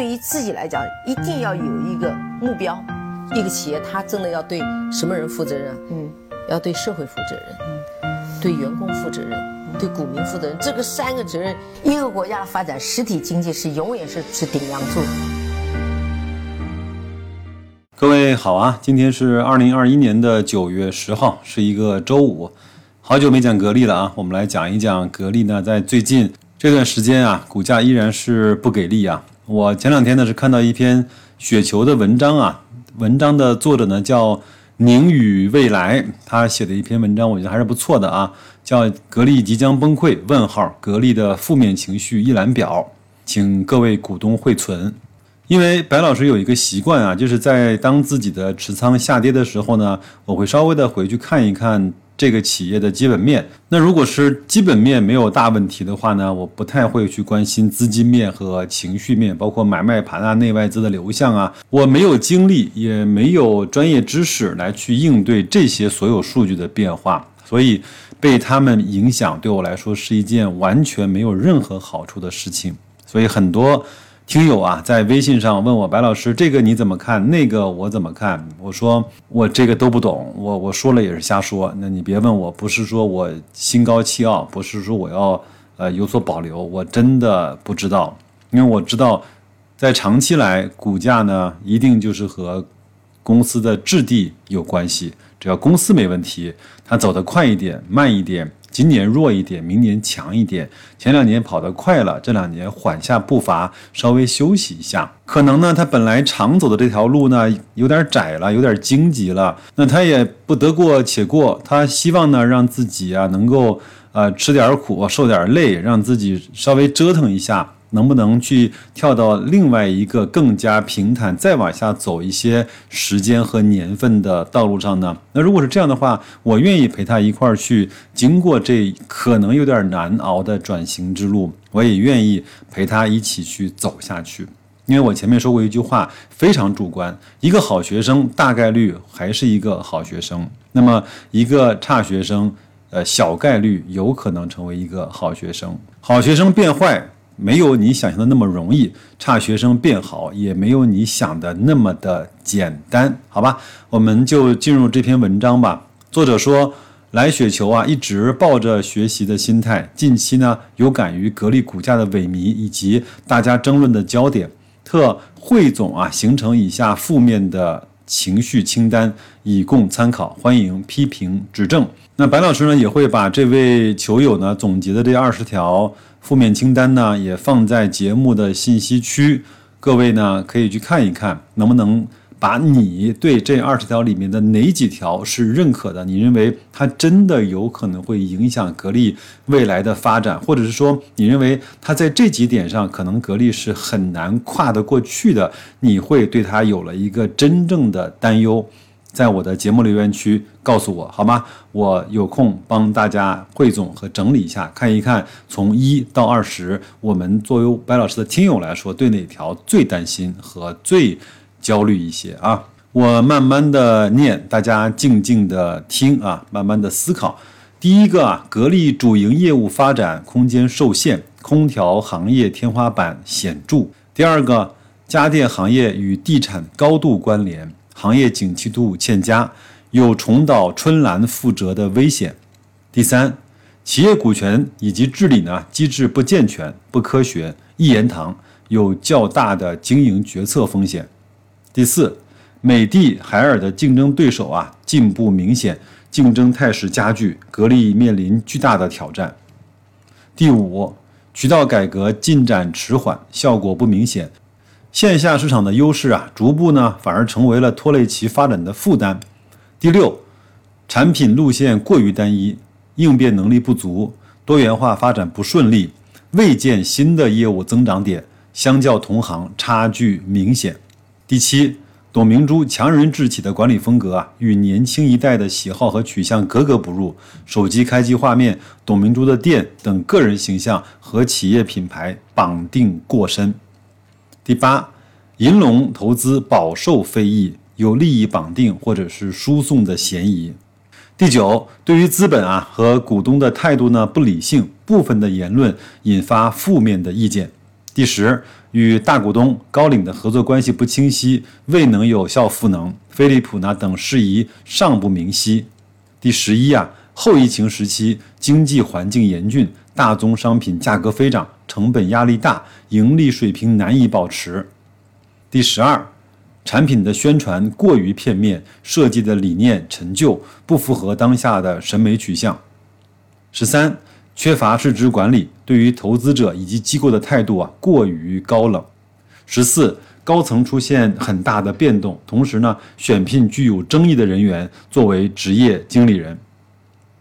对于自己来讲，一定要有一个目标。一个企业，它真的要对什么人负责任？嗯，要对社会负责任，嗯，对员工负责任，对股民负责任。这个三个责任，一个国家的发展，实体经济是永远是是顶梁柱。各位好啊，今天是二零二一年的九月十号，是一个周五。好久没讲格力了啊，我们来讲一讲格力呢，在最近这段时间啊，股价依然是不给力啊。我前两天呢是看到一篇雪球的文章啊。文章的作者呢叫宁宇未来，他写的一篇文章，我觉得还是不错的啊，叫《格力即将崩溃？问号格力的负面情绪一览表》，请各位股东汇存。因为白老师有一个习惯啊，就是在当自己的持仓下跌的时候呢，我会稍微的回去看一看。这个企业的基本面，那如果是基本面没有大问题的话呢，我不太会去关心资金面和情绪面，包括买卖盘啊、内外资的流向啊。我没有精力，也没有专业知识来去应对这些所有数据的变化，所以被他们影响，对我来说是一件完全没有任何好处的事情。所以很多。听友啊，在微信上问我白老师，这个你怎么看？那个我怎么看？我说我这个都不懂，我我说了也是瞎说。那你别问我，不是说我心高气傲，不是说我要呃有所保留，我真的不知道。因为我知道，在长期来，股价呢一定就是和公司的质地有关系。只要公司没问题，它走得快一点、慢一点。今年弱一点，明年强一点。前两年跑得快了，这两年缓下步伐，稍微休息一下。可能呢，他本来常走的这条路呢，有点窄了，有点荆棘了。那他也不得过且过，他希望呢，让自己啊能够呃吃点苦，受点累，让自己稍微折腾一下。能不能去跳到另外一个更加平坦、再往下走一些时间和年份的道路上呢？那如果是这样的话，我愿意陪他一块儿去经过这可能有点难熬的转型之路，我也愿意陪他一起去走下去。因为我前面说过一句话，非常主观：一个好学生大概率还是一个好学生，那么一个差学生，呃，小概率有可能成为一个好学生。好学生变坏。没有你想象的那么容易，差学生变好也没有你想的那么的简单，好吧？我们就进入这篇文章吧。作者说，来雪球啊，一直抱着学习的心态，近期呢有感于格力股价的萎靡以及大家争论的焦点，特汇总啊，形成以下负面的情绪清单，以供参考，欢迎批评指正。那白老师呢，也会把这位球友呢总结的这二十条。负面清单呢，也放在节目的信息区，各位呢可以去看一看，能不能把你对这二十条里面的哪几条是认可的？你认为它真的有可能会影响格力未来的发展，或者是说你认为它在这几点上可能格力是很难跨得过去的？你会对它有了一个真正的担忧？在我的节目留言区告诉我好吗？我有空帮大家汇总和整理一下，看一看从一到二十，我们作为白老师的听友来说，对哪条最担心和最焦虑一些啊？我慢慢的念，大家静静的听啊，慢慢的思考。第一个啊，格力主营业务发展空间受限，空调行业天花板显著。第二个，家电行业与地产高度关联。行业景气度欠佳，有重蹈春兰覆辙的危险。第三，企业股权以及治理呢机制不健全、不科学，一言堂，有较大的经营决策风险。第四，美的、海尔的竞争对手啊进步明显，竞争态势加剧，格力面临巨大的挑战。第五，渠道改革进展迟缓，效果不明显。线下市场的优势啊，逐步呢反而成为了拖累其发展的负担。第六，产品路线过于单一，应变能力不足，多元化发展不顺利，未见新的业务增长点，相较同行差距明显。第七，董明珠强人治企的管理风格啊，与年轻一代的喜好和取向格格不入，手机开机画面、董明珠的店等个人形象和企业品牌绑定过深。第八，银龙投资饱受非议，有利益绑定或者是输送的嫌疑。第九，对于资本啊和股东的态度呢不理性，部分的言论引发负面的意见。第十，与大股东高瓴的合作关系不清晰，未能有效赋能。飞利浦呢等事宜尚不明晰。第十一啊，后疫情时期经济环境严峻，大宗商品价格飞涨，成本压力大，盈利水平难以保持。第十二，产品的宣传过于片面，设计的理念陈旧，不符合当下的审美取向。十三。缺乏市值管理，对于投资者以及机构的态度啊过于高冷。十四，高层出现很大的变动，同时呢，选聘具有争议的人员作为职业经理人。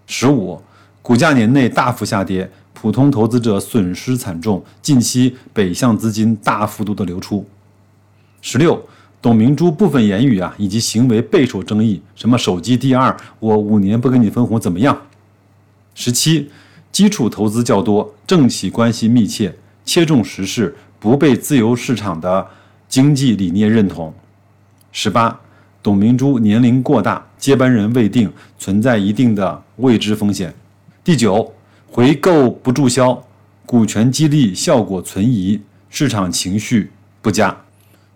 十五，股价年内大幅下跌，普通投资者损失惨重，近期北向资金大幅度的流出。十六，董明珠部分言语啊以及行为备受争议，什么手机第二，我五年不跟你分红怎么样？十七。基础投资较多，政企关系密切，切中时事，不被自由市场的经济理念认同。十八，董明珠年龄过大，接班人未定，存在一定的未知风险。第九，回购不注销，股权激励效果存疑，市场情绪不佳。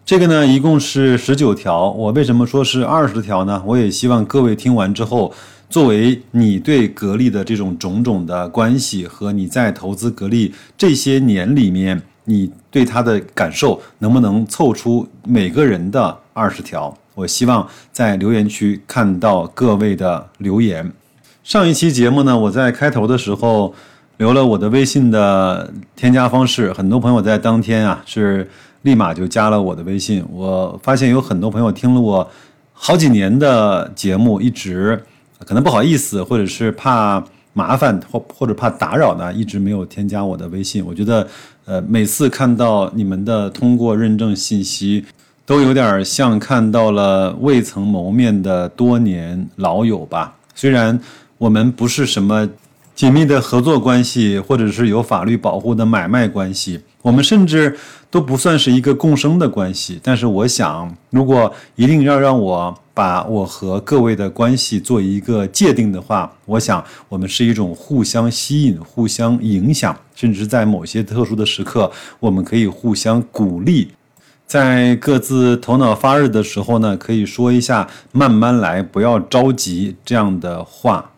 这个呢，一共是十九条。我为什么说是二十条呢？我也希望各位听完之后。作为你对格力的这种种种的关系和你在投资格力这些年里面，你对它的感受能不能凑出每个人的二十条？我希望在留言区看到各位的留言。上一期节目呢，我在开头的时候留了我的微信的添加方式，很多朋友在当天啊是立马就加了我的微信。我发现有很多朋友听了我好几年的节目，一直。可能不好意思，或者是怕麻烦，或或者怕打扰呢，一直没有添加我的微信。我觉得，呃，每次看到你们的通过认证信息，都有点像看到了未曾谋面的多年老友吧。虽然我们不是什么紧密的合作关系，或者是有法律保护的买卖关系，我们甚至都不算是一个共生的关系。但是，我想，如果一定要让我。把我和各位的关系做一个界定的话，我想我们是一种互相吸引、互相影响，甚至在某些特殊的时刻，我们可以互相鼓励。在各自头脑发热的时候呢，可以说一下“慢慢来，不要着急”这样的话。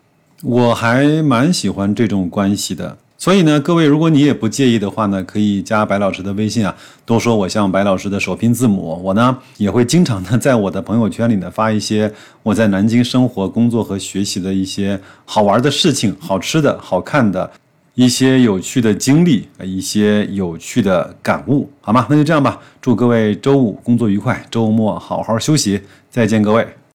我还蛮喜欢这种关系的。所以呢，各位，如果你也不介意的话呢，可以加白老师的微信啊，都说我像白老师的首拼字母。我呢也会经常的在我的朋友圈里呢发一些我在南京生活、工作和学习的一些好玩的事情、好吃的、好看的一些有趣的经历、一些有趣的感悟，好吗？那就这样吧，祝各位周五工作愉快，周末好好休息，再见，各位。